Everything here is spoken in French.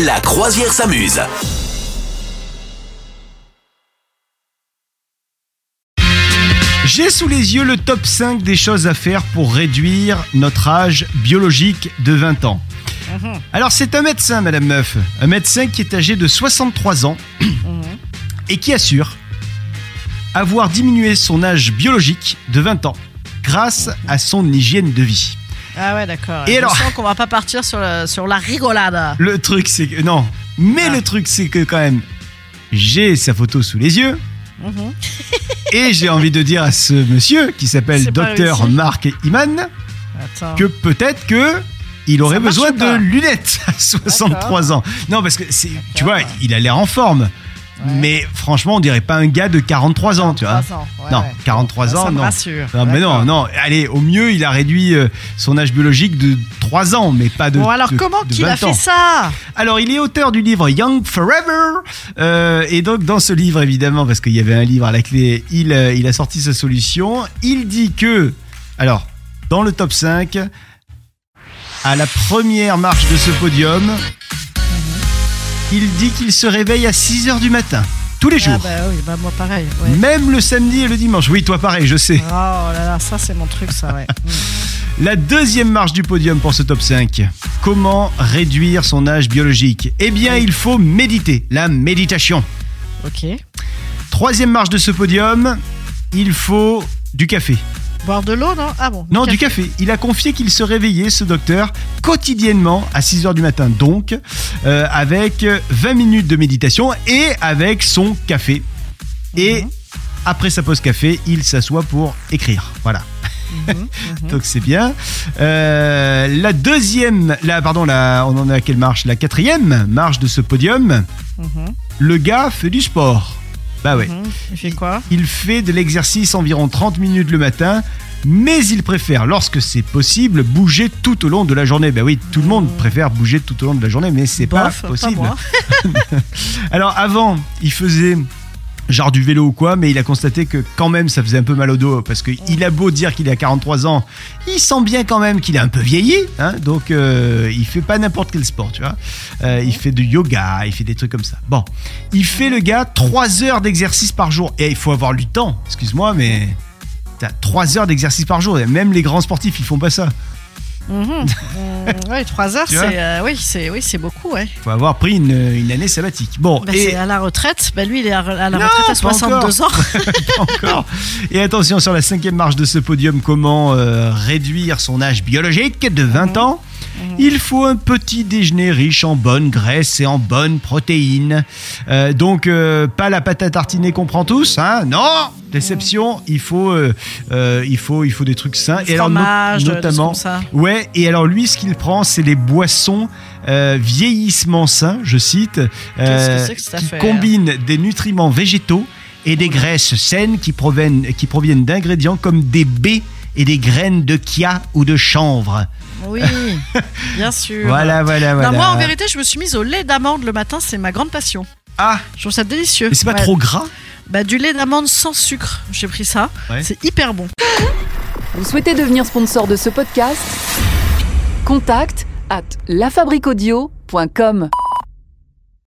La croisière s'amuse. J'ai sous les yeux le top 5 des choses à faire pour réduire notre âge biologique de 20 ans. Alors c'est un médecin, Madame Meuf, un médecin qui est âgé de 63 ans et qui assure avoir diminué son âge biologique de 20 ans grâce à son hygiène de vie. Ah ouais, d'accord. Et Je alors sens qu'on va pas partir sur, la rigolade. Le truc c'est que non, mais Ah. le truc c'est que quand même j'ai sa photo sous les yeux Mhm. et j'ai envie de dire à ce monsieur qui s'appelle C'est pas docteur réussi. Marc Iman Attends. que peut-être que il aurait marche besoin ou pas de lunettes à 63 ans. Non, parce que c'est, tu vois, il a l'air en forme. Ouais. Mais franchement, on dirait pas un gars de 43 ans, tu vois. 43 ans, ouais, non, ouais. 43 Ça ans, me non. rassure. Non, mais non, non. Allez, au mieux, il a réduit euh, son âge biologique de 3 ans, mais pas de. Bon, alors de- comment qu'il a 20 fait ça Alors, il est auteur du livre Young Forever. Euh, et donc, dans ce livre, évidemment, parce qu'il y avait un livre à la clé, il, euh, il a sorti sa solution. Il dit que, alors, dans le top 5, à la première marche de ce podium, il dit qu'il se réveille à 6 heures du matin, tous les Ah jours. bah oui, bah moi pareil. Ouais. Même le samedi et le dimanche. Oui, toi pareil, je sais. Oh là là, ça c'est mon truc, ça, ouais. Mm. La deuxième marche du podium pour ce top 5. Comment réduire son âge biologique? Eh bien, il faut méditer, la méditation. Ok. Troisième marche de ce podium, il faut du café. Boire de l'eau, non Ah bon. Non, du café. Il a confié qu'il se réveillait, ce docteur, quotidiennement à 6h du matin, donc, euh, avec 20 minutes de méditation et avec son café. Et Mhm. après sa pause café, il s'assoit pour écrire. Voilà. Mhm, mhm. Donc c'est bien. Euh, la deuxième, la, pardon, la, on en est à quelle marche? La quatrième marche de ce podium, le gars fait du sport. Bah ouais. mhm. Il fait quoi Il fait de l'exercice environ 30 minutes le matin, mais il préfère, lorsque c'est possible, bouger tout au long de la journée. Ben oui, tout le monde préfère bouger tout au long de la journée, mais c'est pas Bof, possible. moi. Alors avant, il faisait genre du vélo ou quoi, mais il a constaté que quand même ça faisait un peu mal au dos parce qu'il a beau dire qu'il a 43 ans, il sent bien quand même qu'il est un peu vieilli, hein, donc euh, il fait pas n'importe quel sport, tu vois. Euh, il fait du yoga, il fait des trucs comme ça. Bon, il fait le gars 3 heures d'exercice par jour et il faut avoir du temps, excuse-moi, mais t'as 3 heures d'exercice par jour, et même les grands sportifs ils font pas ça. Mhm. Mm, ouais, 3 heures, c'est euh, oui, c'est oui, c'est beaucoup, ouais. faut avoir pris une, une année sabbatique. Bon, Bah, et c'est à la retraite. Bah, lui, il est à à la Non, retraite à pas 62 ans. Pas encore. Et attention sur la cinquième marche de ce podium, comment euh, réduire son âge biologique de 20 ans? Il faut un petit déjeuner riche en bonnes graisses et en bonnes protéines. Euh, donc euh, pas la pâte à tartiner qu'on prend tous, hein Non, déception. Il faut, euh, il faut, il faut des trucs sains. Fromage, de ce notamment, ça. ouais. Et alors lui, ce qu'il prend, c'est les boissons vieillissement sains, je cite, que que qui combinent des nutriments végétaux et des graisses saines qui proviennent, qui proviennent d'ingrédients comme des baies et des graines de chia ou de chanvre. Oui, bien sûr. Voilà, voilà, Non, voilà. moi, en vérité, je me suis mise au lait d'amande le matin. C'est ma grande passion. Ah, Je trouve ça délicieux. mais c'est pas Ouais. trop gras Bah, du lait d'amande sans sucre. J'ai pris ça. Ouais. C'est hyper bon. Vous souhaitez devenir sponsor de ce podcast? Contact à lafabriquaudio.com.